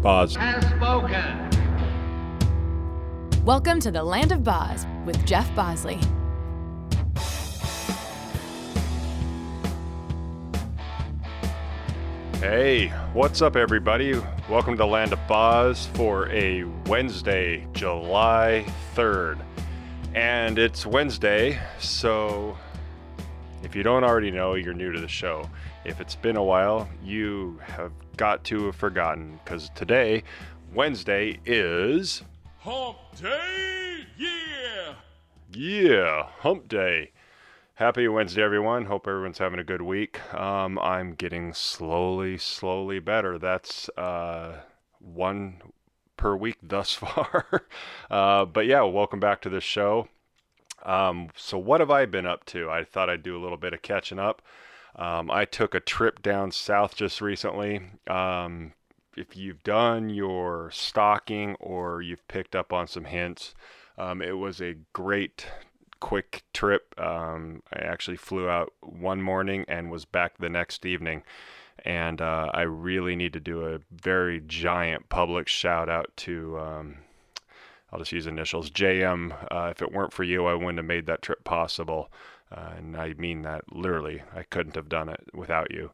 Boz. has spoken. Welcome to the Land of Boz with Jeff Bosley. Hey, what's up, everybody? Welcome to the Land of Boz for a Wednesday, July 3rd. And it's Wednesday, so if you don't already know, you're new to the show. If it's been a while, you have got to have forgotten because today, Wednesday, is. Hump Day, yeah! Yeah, Hump Day. Happy Wednesday, everyone. Hope everyone's having a good week. Um, I'm getting slowly, slowly better. That's uh, one per week thus far. uh, but yeah, welcome back to the show. Um, so, what have I been up to? I thought I'd do a little bit of catching up. Um, I took a trip down south just recently. Um, if you've done your stalking or you've picked up on some hints, um, it was a great quick trip. Um, I actually flew out one morning and was back the next evening. And uh, I really need to do a very giant public shout out to, um, I'll just use initials, JM. Uh, if it weren't for you, I wouldn't have made that trip possible. Uh, and I mean that literally. I couldn't have done it without you.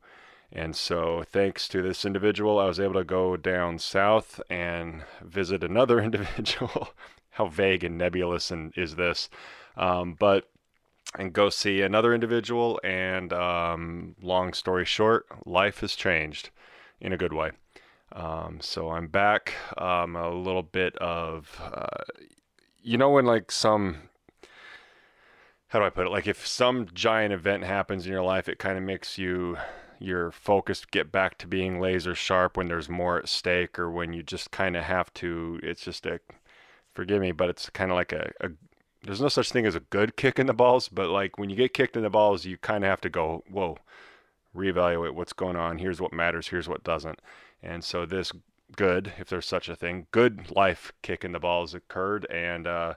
And so, thanks to this individual, I was able to go down south and visit another individual. How vague and nebulous and is this? Um, but and go see another individual. And um, long story short, life has changed in a good way. Um, so I'm back. Um, a little bit of, uh, you know, when like some, how do I put it? Like if some giant event happens in your life, it kind of makes you your focus get back to being laser sharp when there's more at stake, or when you just kind of have to. It's just a, forgive me, but it's kind of like a, a there's no such thing as a good kick in the balls, but like when you get kicked in the balls, you kind of have to go, whoa, reevaluate what's going on. Here's what matters. Here's what doesn't. And so this good, if there's such a thing, good life kick in the balls occurred, and uh,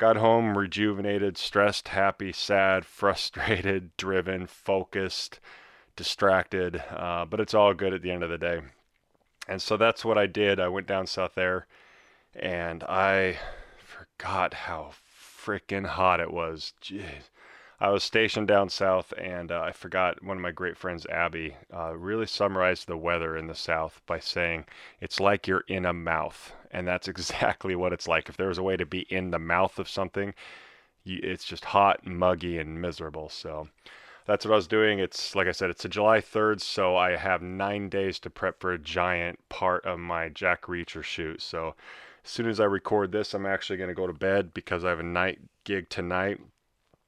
got home rejuvenated, stressed, happy, sad, frustrated, driven, focused, distracted. Uh, but it's all good at the end of the day. And so that's what I did. I went down south there, and I forgot how freaking hot it was. Jeez. I was stationed down south, and uh, I forgot one of my great friends, Abby, uh, really summarized the weather in the south by saying it's like you're in a mouth. And that's exactly what it's like. If there was a way to be in the mouth of something, it's just hot, muggy, and miserable. So that's what I was doing. It's like I said, it's a July 3rd, so I have nine days to prep for a giant part of my Jack Reacher shoot. So as soon as I record this, I'm actually going to go to bed because I have a night gig tonight.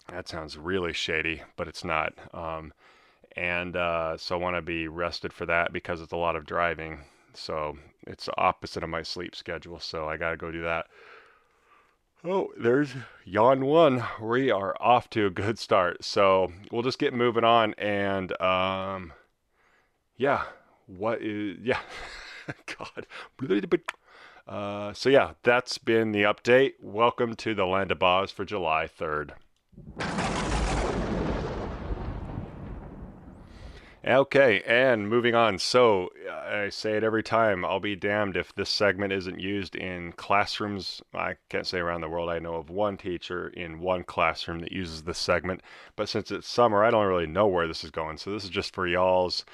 That sounds really shady, but it's not. Um, and uh, so I want to be rested for that because it's a lot of driving. So it's opposite of my sleep schedule. So I got to go do that. Oh, there's yawn one. We are off to a good start. So we'll just get moving on. And um, yeah, what is, yeah, God. Uh, so yeah, that's been the update. Welcome to the Land of Boz for July 3rd. Okay, and moving on. So I say it every time. I'll be damned if this segment isn't used in classrooms. I can't say around the world. I know of one teacher in one classroom that uses this segment. But since it's summer, I don't really know where this is going. So this is just for y'all's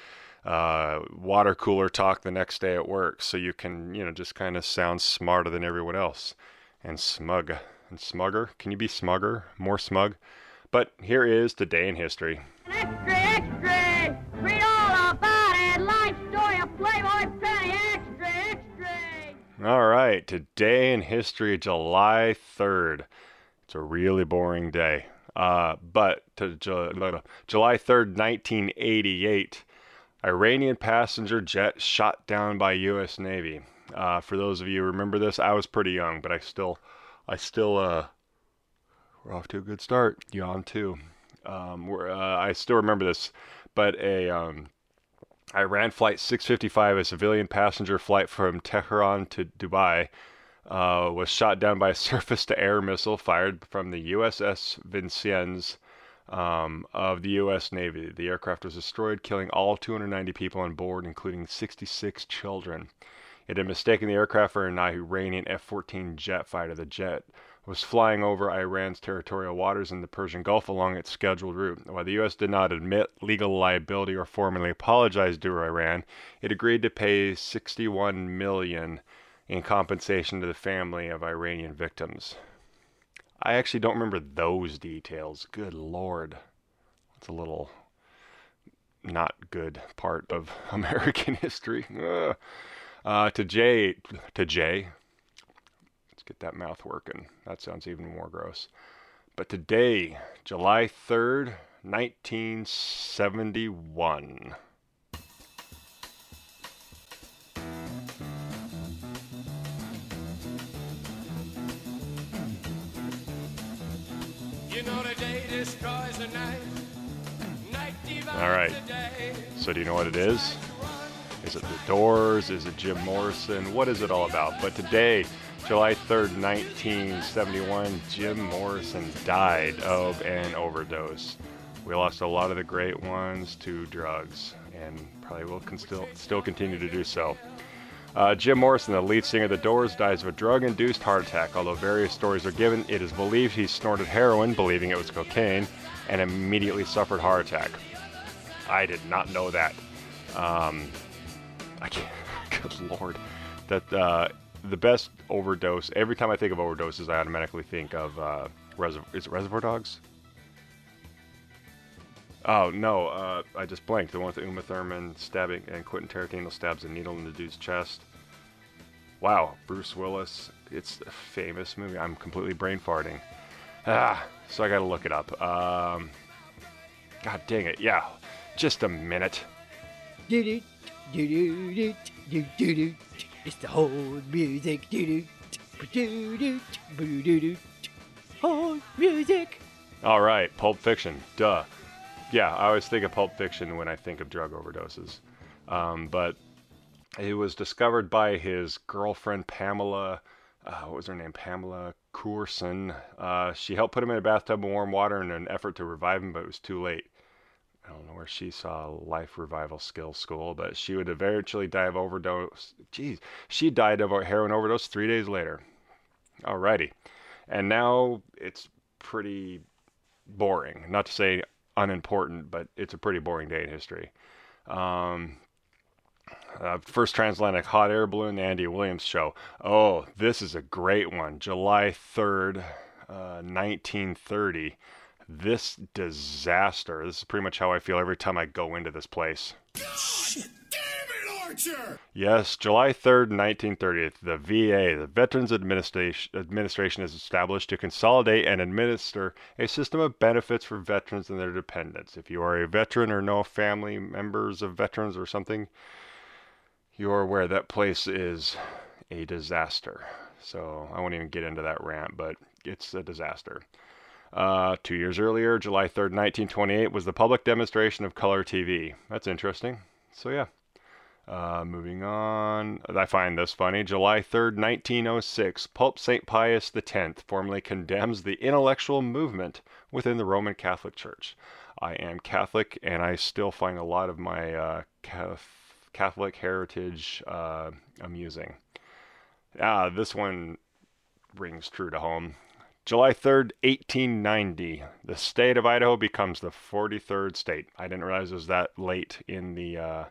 uh, water cooler talk the next day at work, so you can, you know, just kind of sound smarter than everyone else and smug and smugger. Can you be smugger, more smug? But here is today in history. Extra, extra! Read all about it. Life story of Playboy Penny. Extra, extra! All right, today in history, July 3rd. It's a really boring day. Uh, but to Ju- July 3rd, 1988, Iranian passenger jet shot down by U.S. Navy. Uh, for those of you who remember this, I was pretty young, but I still, I still, uh, we're off to a good start. Yawn too. Um, we're, uh, I still remember this, but a um, Iran flight 655, a civilian passenger flight from Tehran to Dubai, uh, was shot down by a surface-to-air missile fired from the USS Vincennes um, of the U.S. Navy. The aircraft was destroyed, killing all 290 people on board, including 66 children. It had mistaken the aircraft for an Iranian F 14 jet fighter. The jet was flying over Iran's territorial waters in the Persian Gulf along its scheduled route. While the U.S. did not admit legal liability or formally apologize to Iran, it agreed to pay 61 million in compensation to the family of Iranian victims. I actually don't remember those details. Good lord. It's a little not good part of American history. Uh, to Jay, to Jay, let's get that mouth working. That sounds even more gross. But today, July 3rd, 1971. You know the day destroys the night. Night divides All right. So, do you know what it is? Is it the Doors? Is it Jim Morrison? What is it all about? But today, July 3rd, 1971, Jim Morrison died of an overdose. We lost a lot of the great ones to drugs, and probably will con- still, still continue to do so. Uh, Jim Morrison, the lead singer of The Doors, dies of a drug induced heart attack. Although various stories are given, it is believed he snorted heroin, believing it was cocaine, and immediately suffered heart attack. I did not know that. Um, I can't, good lord. That uh, the best overdose, every time I think of overdoses, I automatically think of uh, Reserv- is it Reservoir Dogs? Oh, no, uh, I just blanked. The one with Uma Thurman stabbing and Quentin Tarantino stabs a needle in the dude's chest. Wow, Bruce Willis. It's a famous movie. I'm completely brain farting. Ah, so I gotta look it up. Um, God dang it. Yeah, just a minute. Do-do, do-do, do-do, do-do. It's the whole music. Do-do, do-do, do-do, whole music. All right, Pulp Fiction. Duh. Yeah, I always think of Pulp Fiction when I think of drug overdoses. Um, but it was discovered by his girlfriend Pamela. Uh, what was her name? Pamela Courson. Uh, she helped put him in a bathtub of warm water in an effort to revive him, but it was too late. I don't know where she saw life revival skills school, but she would eventually die of overdose. Jeez, she died of a heroin overdose three days later. Alrighty, and now it's pretty boring. Not to say unimportant, but it's a pretty boring day in history. Um, uh, first transatlantic hot air balloon, the Andy Williams show. Oh, this is a great one. July 3rd, uh, 1930. This disaster. This is pretty much how I feel every time I go into this place. God damn it, Archer! Yes, July 3rd, 1930, the VA, the Veterans Administration, Administration, is established to consolidate and administer a system of benefits for veterans and their dependents. If you are a veteran or know family members of veterans or something, you are aware that place is a disaster. So I won't even get into that rant, but it's a disaster. Uh, two years earlier, July 3rd, 1928, was the public demonstration of color TV. That's interesting. So, yeah. Uh, moving on, I find this funny. July 3rd, 1906, Pope St. Pius X formally condemns the intellectual movement within the Roman Catholic Church. I am Catholic, and I still find a lot of my uh, Catholic heritage uh, amusing. Ah, this one rings true to home. July 3rd, 1890, the state of Idaho becomes the 43rd state. I didn't realize it was that late in the uh,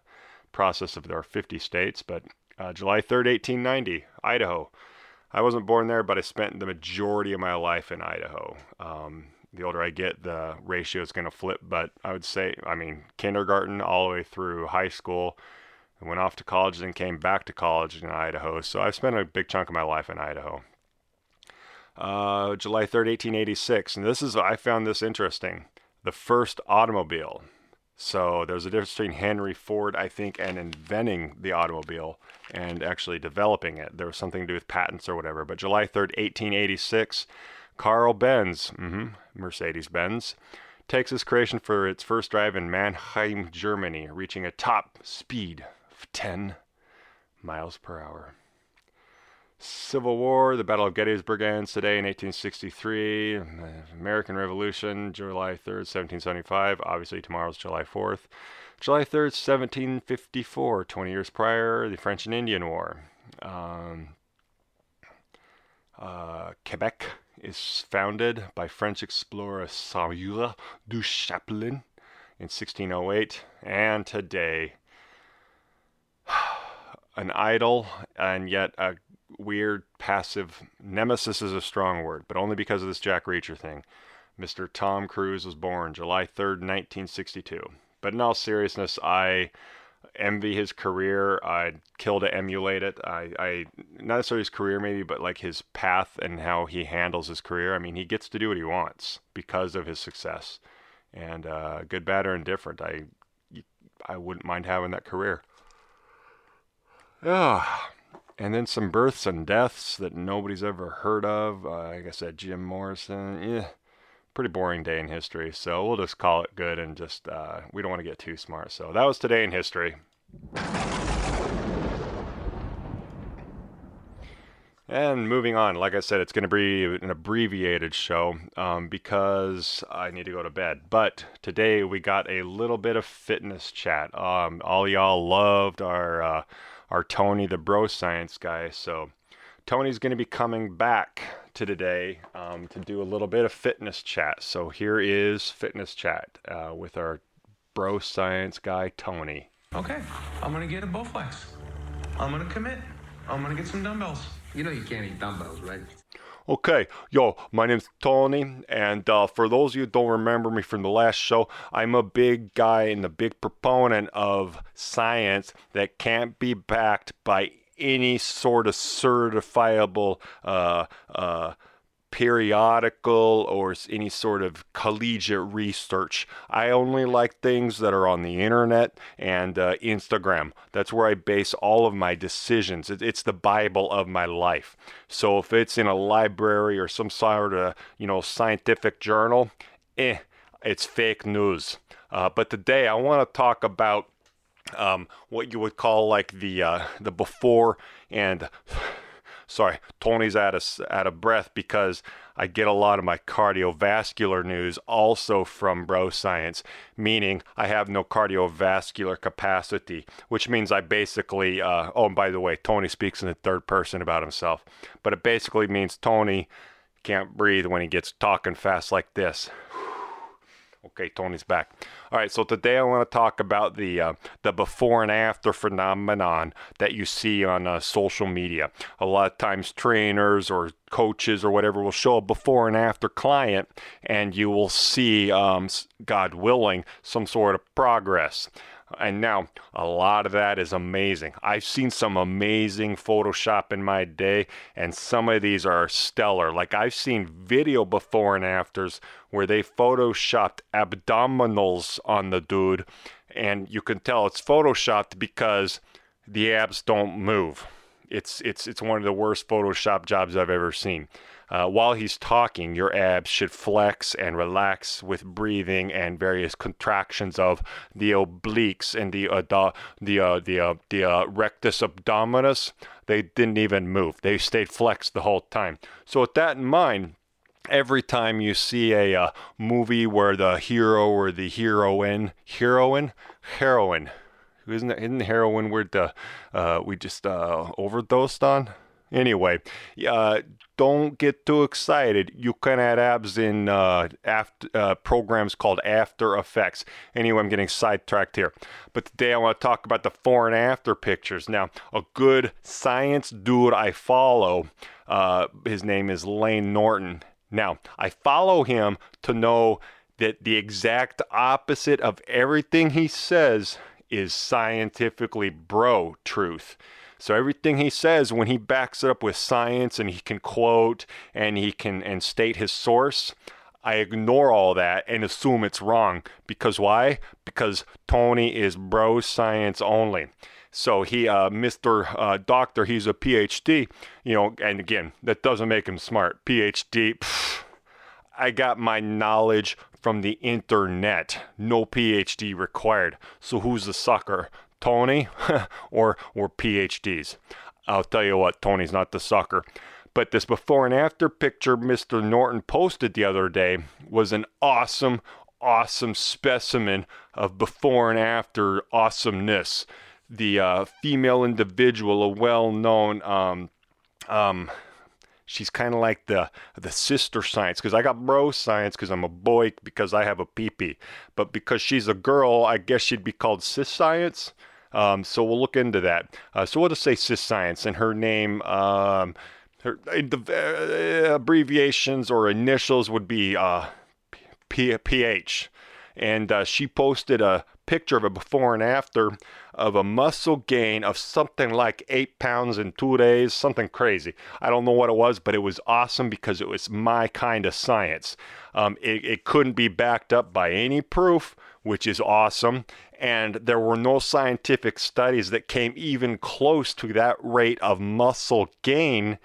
process of their 50 states, but uh, July 3rd, 1890, Idaho. I wasn't born there, but I spent the majority of my life in Idaho. Um, the older I get, the ratio is going to flip, but I would say, I mean, kindergarten all the way through high school. I went off to college, then came back to college in Idaho. So I've spent a big chunk of my life in Idaho. Uh, July 3rd, 1886. And this is, I found this interesting. The first automobile. So there's a difference between Henry Ford, I think, and inventing the automobile and actually developing it. There was something to do with patents or whatever. But July 3rd, 1886, Carl Benz, mm-hmm, Mercedes Benz, takes his creation for its first drive in Mannheim, Germany, reaching a top speed of 10 miles per hour. Civil War, the Battle of Gettysburg ends today in 1863. American Revolution, July 3rd, 1775. Obviously, tomorrow's July 4th. July 3rd, 1754, 20 years prior, the French and Indian War. Um, uh, Quebec is founded by French explorer Samuel de Champlain in 1608, and today, an idol and yet a weird passive nemesis is a strong word, but only because of this Jack Reacher thing. Mr. Tom Cruise was born July 3rd, 1962. But in all seriousness, I envy his career. I'd kill to emulate it. I, I not necessarily his career maybe, but like his path and how he handles his career. I mean, he gets to do what he wants because of his success. And uh, good, bad, or indifferent, I I wouldn't mind having that career. Yeah. And then some births and deaths that nobody's ever heard of. Uh, like I said, Jim Morrison. Yeah, pretty boring day in history. So we'll just call it good and just, uh, we don't want to get too smart. So that was today in history. And moving on, like I said, it's going to be an abbreviated show um, because I need to go to bed. But today we got a little bit of fitness chat. Um, all y'all loved our uh, our Tony the Bro Science guy, so Tony's going to be coming back to today um, to do a little bit of fitness chat. So here is fitness chat uh, with our Bro Science guy Tony. Okay, I'm gonna get a Bowflex. I'm gonna commit. I'm gonna get some dumbbells. You know you can't eat dumbbells, right? Okay, yo, my name's Tony, and uh, for those of you who don't remember me from the last show, I'm a big guy and a big proponent of science that can't be backed by any sort of certifiable uh, uh, periodical or any sort of collegiate research. I only like things that are on the internet and uh, Instagram. That's where I base all of my decisions. It, it's the Bible of my life. So if it's in a library or some sort of you know scientific journal, eh, it's fake news. Uh, but today I want to talk about um, what you would call like the uh, the before and sorry Tony's out of out of breath because I get a lot of my cardiovascular news also from Bro Science, meaning I have no cardiovascular capacity, which means I basically uh, oh and by the way Tony speaks in the third person about himself, but it basically means Tony can't breathe when he gets talking fast like this. Okay, Tony's back. All right, so today I want to talk about the uh, the before and after phenomenon that you see on uh, social media. A lot of times, trainers or coaches or whatever will show a before and after client, and you will see, um, God willing, some sort of progress. And now a lot of that is amazing. I've seen some amazing Photoshop in my day, and some of these are stellar. Like I've seen video before and afters where they photoshopped abdominals on the dude, and you can tell it's photoshopped because the abs don't move. It's it's it's one of the worst Photoshop jobs I've ever seen. Uh, while he's talking, your abs should flex and relax with breathing and various contractions of the obliques and the uh, the the uh, the, uh, uh, rectus abdominis. They didn't even move; they stayed flexed the whole time. So with that in mind, every time you see a uh, movie where the hero or the heroine, heroine, heroine, isn't it, isn't heroin word the uh, we just uh, overdosed on? Anyway, uh, don't get too excited. You can add abs in uh, after, uh, programs called After Effects. Anyway, I'm getting sidetracked here. But today I want to talk about the before and after pictures. Now, a good science dude I follow, uh, his name is Layne Norton. Now, I follow him to know that the exact opposite of everything he says is scientifically bro truth. So everything he says when he backs it up with science and he can quote and he can and state his source, I ignore all that and assume it's wrong. Because why? Because Tony is bro science only. So he, uh, Mr. Uh, Doctor, he's a PhD, you know, and again, that doesn't make him smart. PhD, pff, I got my knowledge from the internet. No PhD required. So who's the sucker? Tony or or PhDs? I'll tell you what, Tony's not the sucker. But this before and after picture Mr. Norton posted the other day was an awesome, awesome specimen of before and after awesomeness. the uh, female individual, a well-known um, um, she's kind of like the the sister science because I got bro science because I'm a boy because I have a peepee, but because she's a girl, I guess she'd be called cis science. Um, so we'll look into that. Uh, so we'll just say cis science, and her name, um, her uh, abbreviations or initials would be uh, P- PH, and uh, she posted a picture of a before and after of a muscle gain of something like eight pounds in two days, something crazy. I don't know what it was, but it was awesome because it was my kind of science. Um, it, it couldn't be backed up by any proof, which is awesome. And there were no scientific studies that came even close to that rate of muscle gain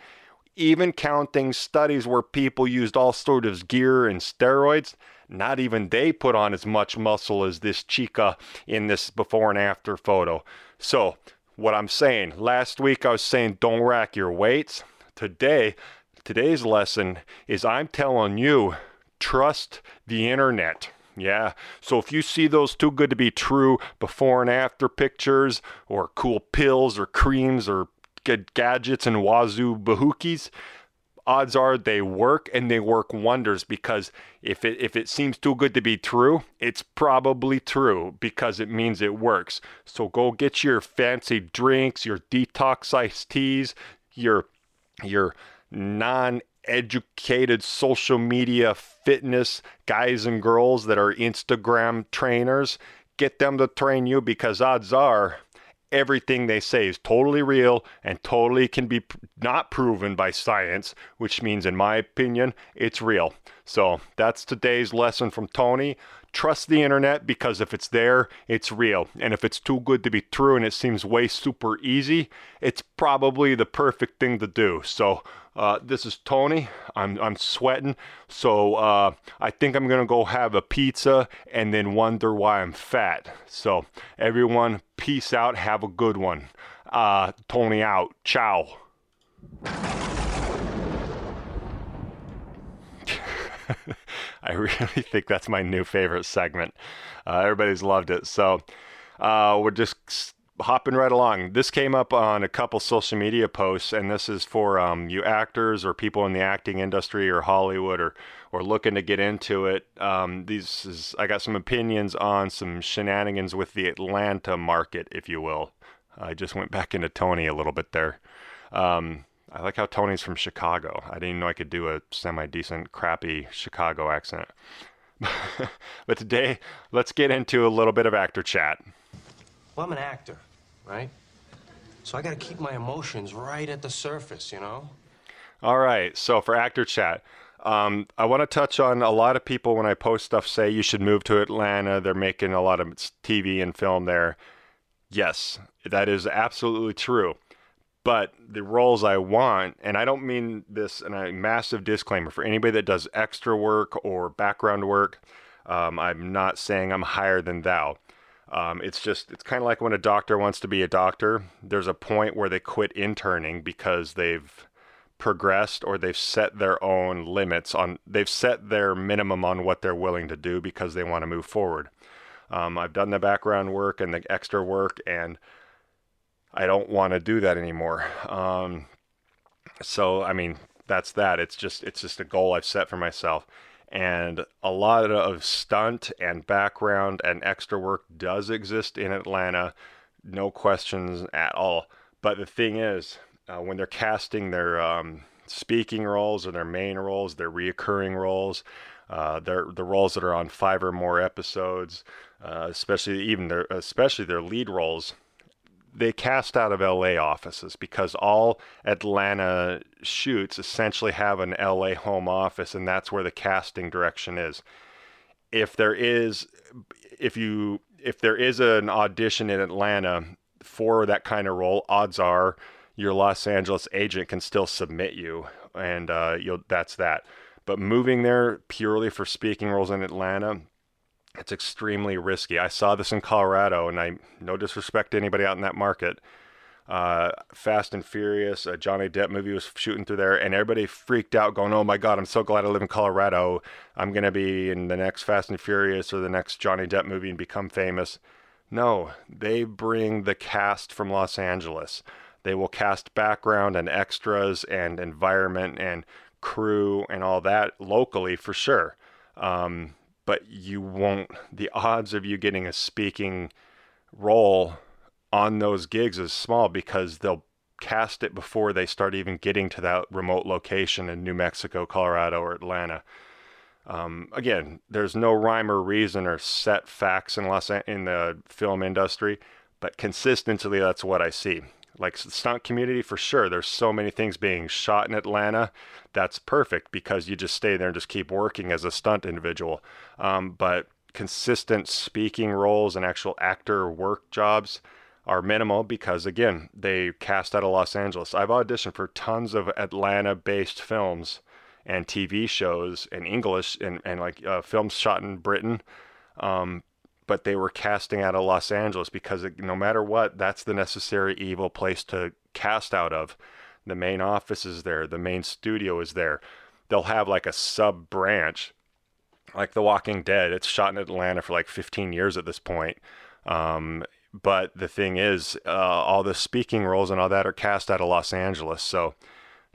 even counting studies where people used all sorts of gear and steroids, not even they put on as much muscle as this chica in this before and after photo. So, what I'm saying, last week I was saying don't rack your weights. Today, today's lesson is I'm telling you trust the internet. Yeah. So if you see those too good to be true before and after pictures or cool pills or creams or good gadgets and wazoo bahookies, odds are they work and they work wonders because if it if it seems too good to be true, it's probably true because it means it works. So go get your fancy drinks, your detox iced teas, your your non educated social media fitness guys and girls that are Instagram trainers. Get them to train you because odds are everything they say is totally real and totally can be not proven by science, which means, in my opinion, it's real. So that's today's lesson from Tony. Trust the internet because if it's there, it's real. And if it's too good to be true and it seems way super easy, it's probably the perfect thing to do. So uh, this is Tony. I'm, I'm sweating. So uh, I think I'm going to go have a pizza and then wonder why I'm fat. So everyone, peace out. Have a good one. Uh, Tony out. Ciao. I really think that's my new favorite segment. Uh, everybody's loved it. So uh, we're just hopping right along. This came up on a couple social media posts, and this is for um, you actors or people in the acting industry or Hollywood or or looking to get into it. Um, these is I got some opinions on some shenanigans with the Atlanta market, if you will. I just went back into Tony a little bit there. Um, I like how Tony's from Chicago. I didn't know I could do a semi decent, crappy Chicago accent. but today, let's get into a little bit of actor chat. Well, I'm an actor, right? So I gotta keep my emotions right at the surface, you know? All right, so for actor chat, um, I want to touch on a lot of people when I post stuff say you should move to Atlanta. They're making a lot of TV and film there. Yes, that is absolutely true. But the roles I want, and I don't mean this, and a massive disclaimer for anybody that does extra work or background work, um, I'm not saying I'm higher than thou. Um, it's just, it's kind of like when a doctor wants to be a doctor. There's a point where they quit interning because they've progressed or they've set their own limits on, they've set their minimum on what they're willing to do because they want to move forward. Um, I've done the background work and the extra work, and I don't want to do that anymore. Um, so, I mean, that's that. It's just, it's just a goal I've set for myself and a lot of stunt and background and extra work does exist in Atlanta, no questions at all. But the thing is, uh, when they're casting their um, speaking roles or their main roles, their reoccurring roles, uh, their the roles that are on five or more episodes, uh, especially even their especially their lead roles, they cast out of LA offices because all Atlanta shoots essentially have an LA home office and that's where the casting direction is. If there is if you if there is an audition in Atlanta for that kind of role, odds are your Los Angeles agent can still submit you and uh, you'll that's that. But moving there purely for speaking roles in Atlanta, it's extremely risky. I saw this in Colorado, and I no disrespect to anybody out in that market. Uh, Fast and Furious, a Johnny Depp movie was shooting through there, and everybody freaked out, going, "Oh my God, I'm so glad I live in Colorado. I'm gonna be in the next Fast and Furious or the next Johnny Depp movie and become famous." No, they bring the cast from Los Angeles. They will cast background and extras and environment and crew and all that locally for sure. Um, but you won't, the odds of you getting a speaking role on those gigs is small because they'll cast it before they start even getting to that remote location in New Mexico, Colorado, or Atlanta. Um, again, there's no rhyme or reason or set facts in Los in the film industry, but consistently that's what I see. Like stunt community for sure. There's so many things being shot in Atlanta. That's perfect because you just stay there and just keep working as a stunt individual. Um, but consistent speaking roles and actual actor work jobs are minimal because again they cast out of Los Angeles. I've auditioned for tons of Atlanta-based films and TV shows in English and and like uh, films shot in Britain, um, but they were casting out of Los Angeles because it, no matter what, that's the necessary evil place to cast out of. The main office is there. The main studio is there. They'll have like a sub branch, like The Walking Dead. It's shot in Atlanta for like 15 years at this point. Um, but the thing is, uh, all the speaking roles and all that are cast out of Los Angeles. So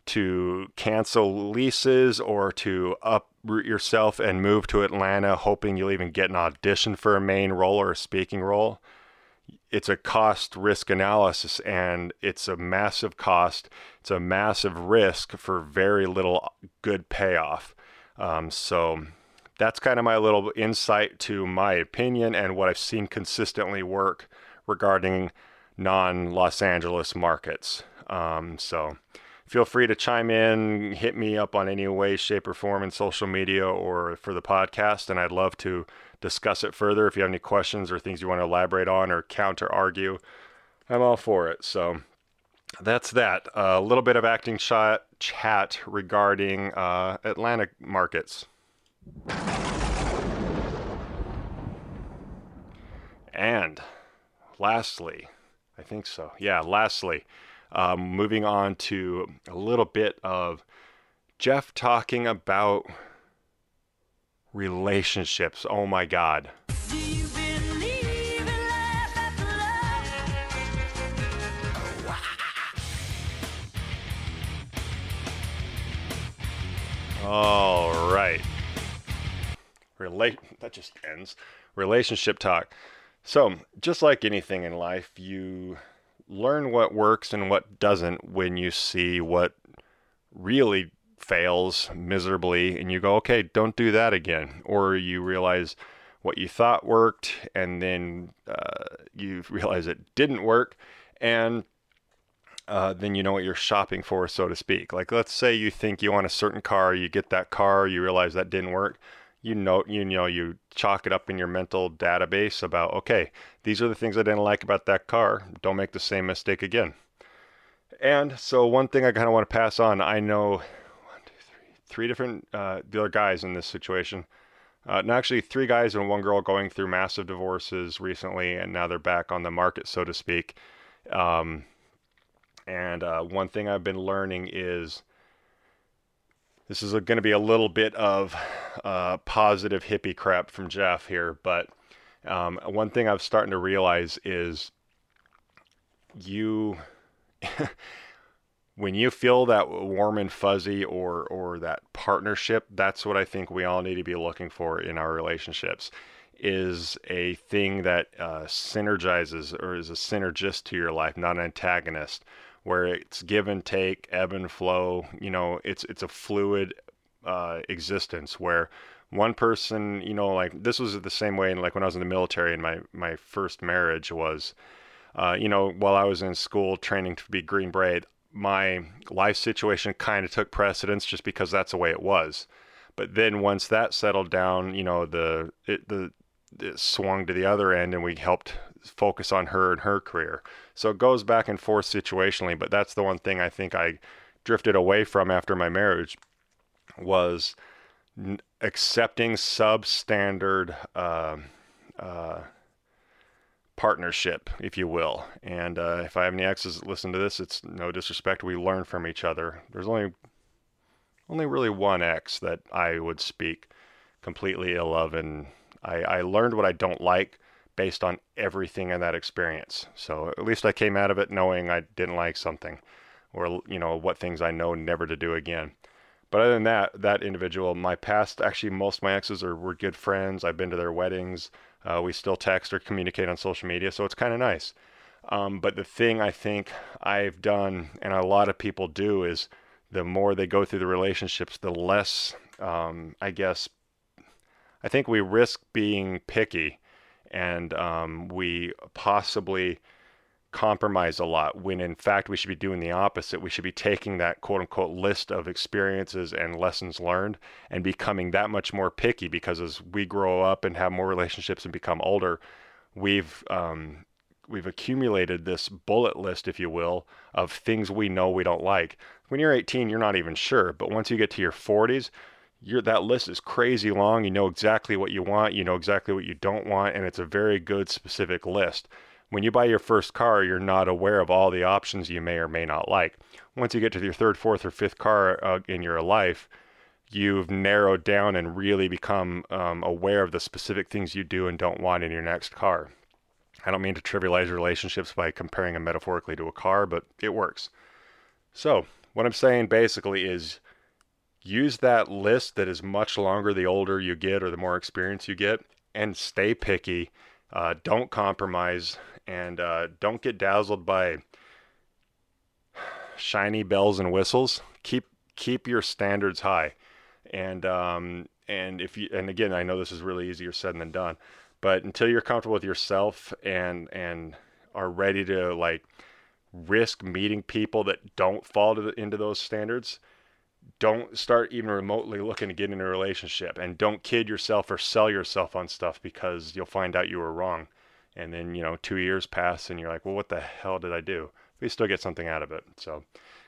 to cancel leases or to yourself and move to Atlanta, hoping you'll even get an audition for a main role or a speaking role, it's a cost risk analysis and it's a massive cost. It's a massive risk for very little good payoff. Um, so that's kind of my little insight to my opinion and what I've seen consistently work regarding non Los Angeles markets. Um, so feel free to chime in, hit me up on any way, shape, or form in social media or for the podcast, and I'd love to discuss it further. If you have any questions or things you want to elaborate on or counter argue, I'm all for it. So that's that. A little bit of acting shot chat regarding uh, markets. And lastly, I think so. Yeah, lastly, um, moving on to a little bit of Jeff talking about relationships. Oh my God. All right. Relate that just ends. Relationship talk. So, just like anything in life, you learn what works and what doesn't when you see what really fails miserably and you go, okay, don't do that again. Or you realize what you thought worked and then uh, you realize it didn't work. And uh, then you know what you're shopping for, so to speak. Like, let's say you think you want a certain car, you get that car, you realize that didn't work you know you know you chalk it up in your mental database about okay these are the things i didn't like about that car. Don't make the same mistake again. And so one thing i kind of want to pass on i know one two three three different uh, guys in this situation. Uh, and actually three guys and one girl going through massive divorces recently and now they're back on the market so to speak. Um, and uh, one thing i've been learning is this is going to be a little bit of uh, positive hippie crap from Jeff here, but um, one thing I'm starting to realize is you, when you feel that warm and fuzzy or or that partnership, that's what I think we all need to be looking for in our relationships. Is a thing that uh, synergizes or is a synergist to your life, not an antagonist where it's give and take, ebb and flow. You know, it's it's a fluid uh, existence where one person, you know, like this was the same way. And like when I was in the military, and my my first marriage was, uh, you know, while I was in school training to be Green Beret, my life situation kind of took precedence just because that's the way it was. But then once that settled down, you know, the it, the it swung to the other end, and we helped focus on her and her career. So it goes back and forth situationally, but that's the one thing I think I drifted away from after my marriage was accepting substandard uh, uh, partnership, if you will. And uh, if I have any exes that listen to this, it's no disrespect. We learn from each other. There's only only really one ex that I would speak completely ill of, and I, I learned what I don't like based on everything in that experience. So at least I came out of it knowing I didn't like something or, you know, what things I know never to do again. But other than that, that individual, my past, actually, most of my exes are were good friends. I've been to their weddings. Uh, we still text or communicate on social media, so it's kind of nice. Um, but the thing I think I've done, and a lot of people do, is the more they go through the relationships, the less, um, I guess, I think we risk being picky and um, we possibly compromise a lot when in fact we should be doing the opposite. We should be taking that quote unquote list of experiences and lessons learned and becoming that much more picky because as we grow up and have more relationships and become older, we've um, we've accumulated this bullet list, if you will, of things we know we don't like. When you're 18, you're not even sure, but once you get to your 40s, your that list is crazy long. You know exactly what you want, you know exactly what you don't want, and it's a very good specific list. When you buy your first car, you're not aware of all the options you may or may not like. Once you get to your third, fourth, or fifth car uh, in your life, you've narrowed down and really become um, aware of the specific things you do and don't want in your next car. I don't mean to trivialize relationships by comparing them metaphorically to a car, but it works. So, what I'm saying basically is use that list that is much longer the older you get or the more experience you get and stay picky. Uh, don't compromise and uh, don't get dazzled by shiny bells and whistles. Keep keep your standards high, and um, and if you and again, I know this is really easier said than done, but until you're comfortable with yourself and and are ready to like risk meeting people that don't fall the, into those standards, don't start even remotely looking to get in a relationship and don't kid yourself or sell yourself on stuff because you'll find out you were wrong. And then, you know, two years pass and you're like, well, what the hell did I do? But you still get something out of it. So,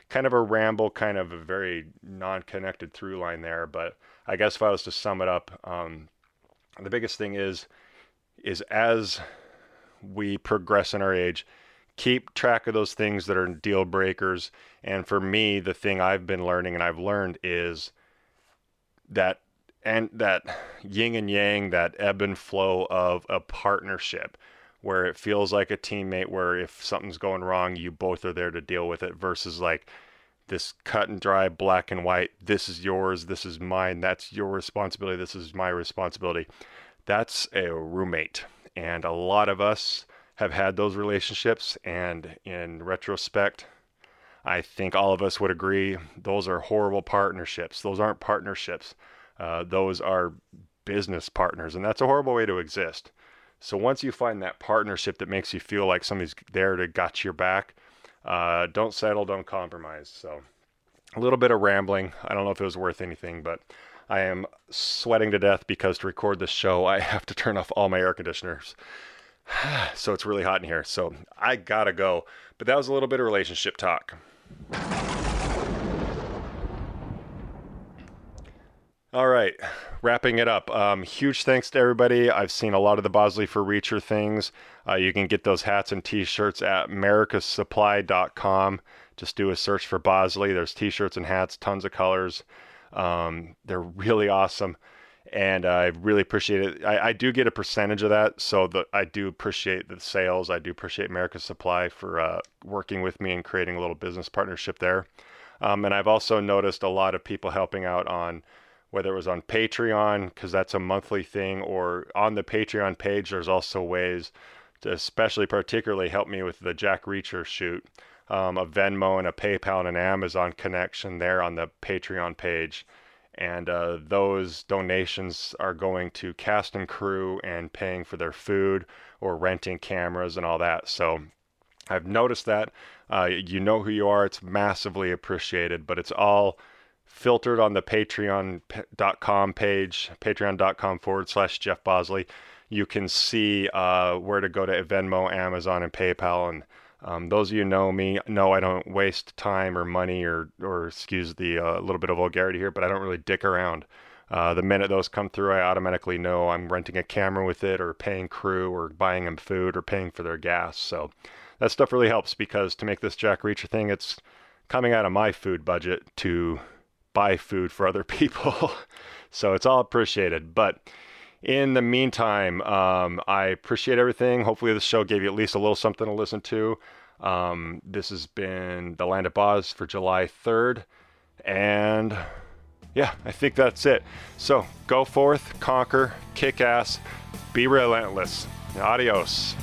kind of a ramble, kind of a very non connected through line there. But I guess if I was to sum it up, um, the biggest thing is, is as we progress in our age, keep track of those things that are deal breakers. And for me, the thing I've been learning and I've learned is that and that yin and yang, that ebb and flow of a partnership where it feels like a teammate where if something's going wrong, you both are there to deal with it versus like this cut and dry black and white, this is yours, this is mine, that's your responsibility, this is my responsibility. That's a roommate. And a lot of us have had those relationships. And in retrospect, I think all of us would agree those are horrible partnerships. Those aren't partnerships, uh, those are business partners. And that's a horrible way to exist. So once you find that partnership that makes you feel like somebody's there to got your back, uh, don't settle, don't compromise. So a little bit of rambling. I don't know if it was worth anything, but I am sweating to death because to record this show, I have to turn off all my air conditioners. so it's really hot in here. So I gotta go. But that was a little bit of relationship talk. All right, wrapping it up. Um, huge thanks to everybody. I've seen a lot of the Bosley for Reacher things. Uh, you can get those hats and t-shirts at americasupply.com. Just do a search for Bosley. There's t-shirts and hats, tons of colors. Um, they're really awesome and I really appreciate it. I, I, do get a percentage of that, so the, I do appreciate the sales. I do appreciate America Supply for uh, working with me and creating a little business partnership there. Um, and I've also noticed a lot of people helping out on whether it was on Patreon because that's a monthly thing, or on the Patreon page. There's also ways to, especially particularly help me with the Jack Reacher shoot. Um, a Venmo and a PayPal and an Amazon connection there on the Patreon page and uh, those donations are going to cast and crew and paying for their food or renting cameras and all that. So I've noticed that. Uh, you know who you are. It's massively appreciated, but it's all filtered on the patreon.com page, patreon.com forward slash Jeff Bosley. You can see uh, where to go to Venmo, Amazon, and PayPal, and um, those of you know me know I don't waste time or money or, or excuse the uh, little bit of vulgarity here, but I don't really dick around. Uh, the minute those come through, I automatically know I'm renting a camera with it or paying crew or buying them food or paying for their gas. So that stuff really helps because to make this Jack Reacher thing, it's coming out of my food budget to buy food for other people. so it's all appreciated. But in the meantime, um, I appreciate everything. Hopefully, this show gave you at least a little something to listen to. Um, this has been the Land of Boz for July 3rd. And yeah, I think that's it. So go forth, conquer, kick ass, be relentless. Adios.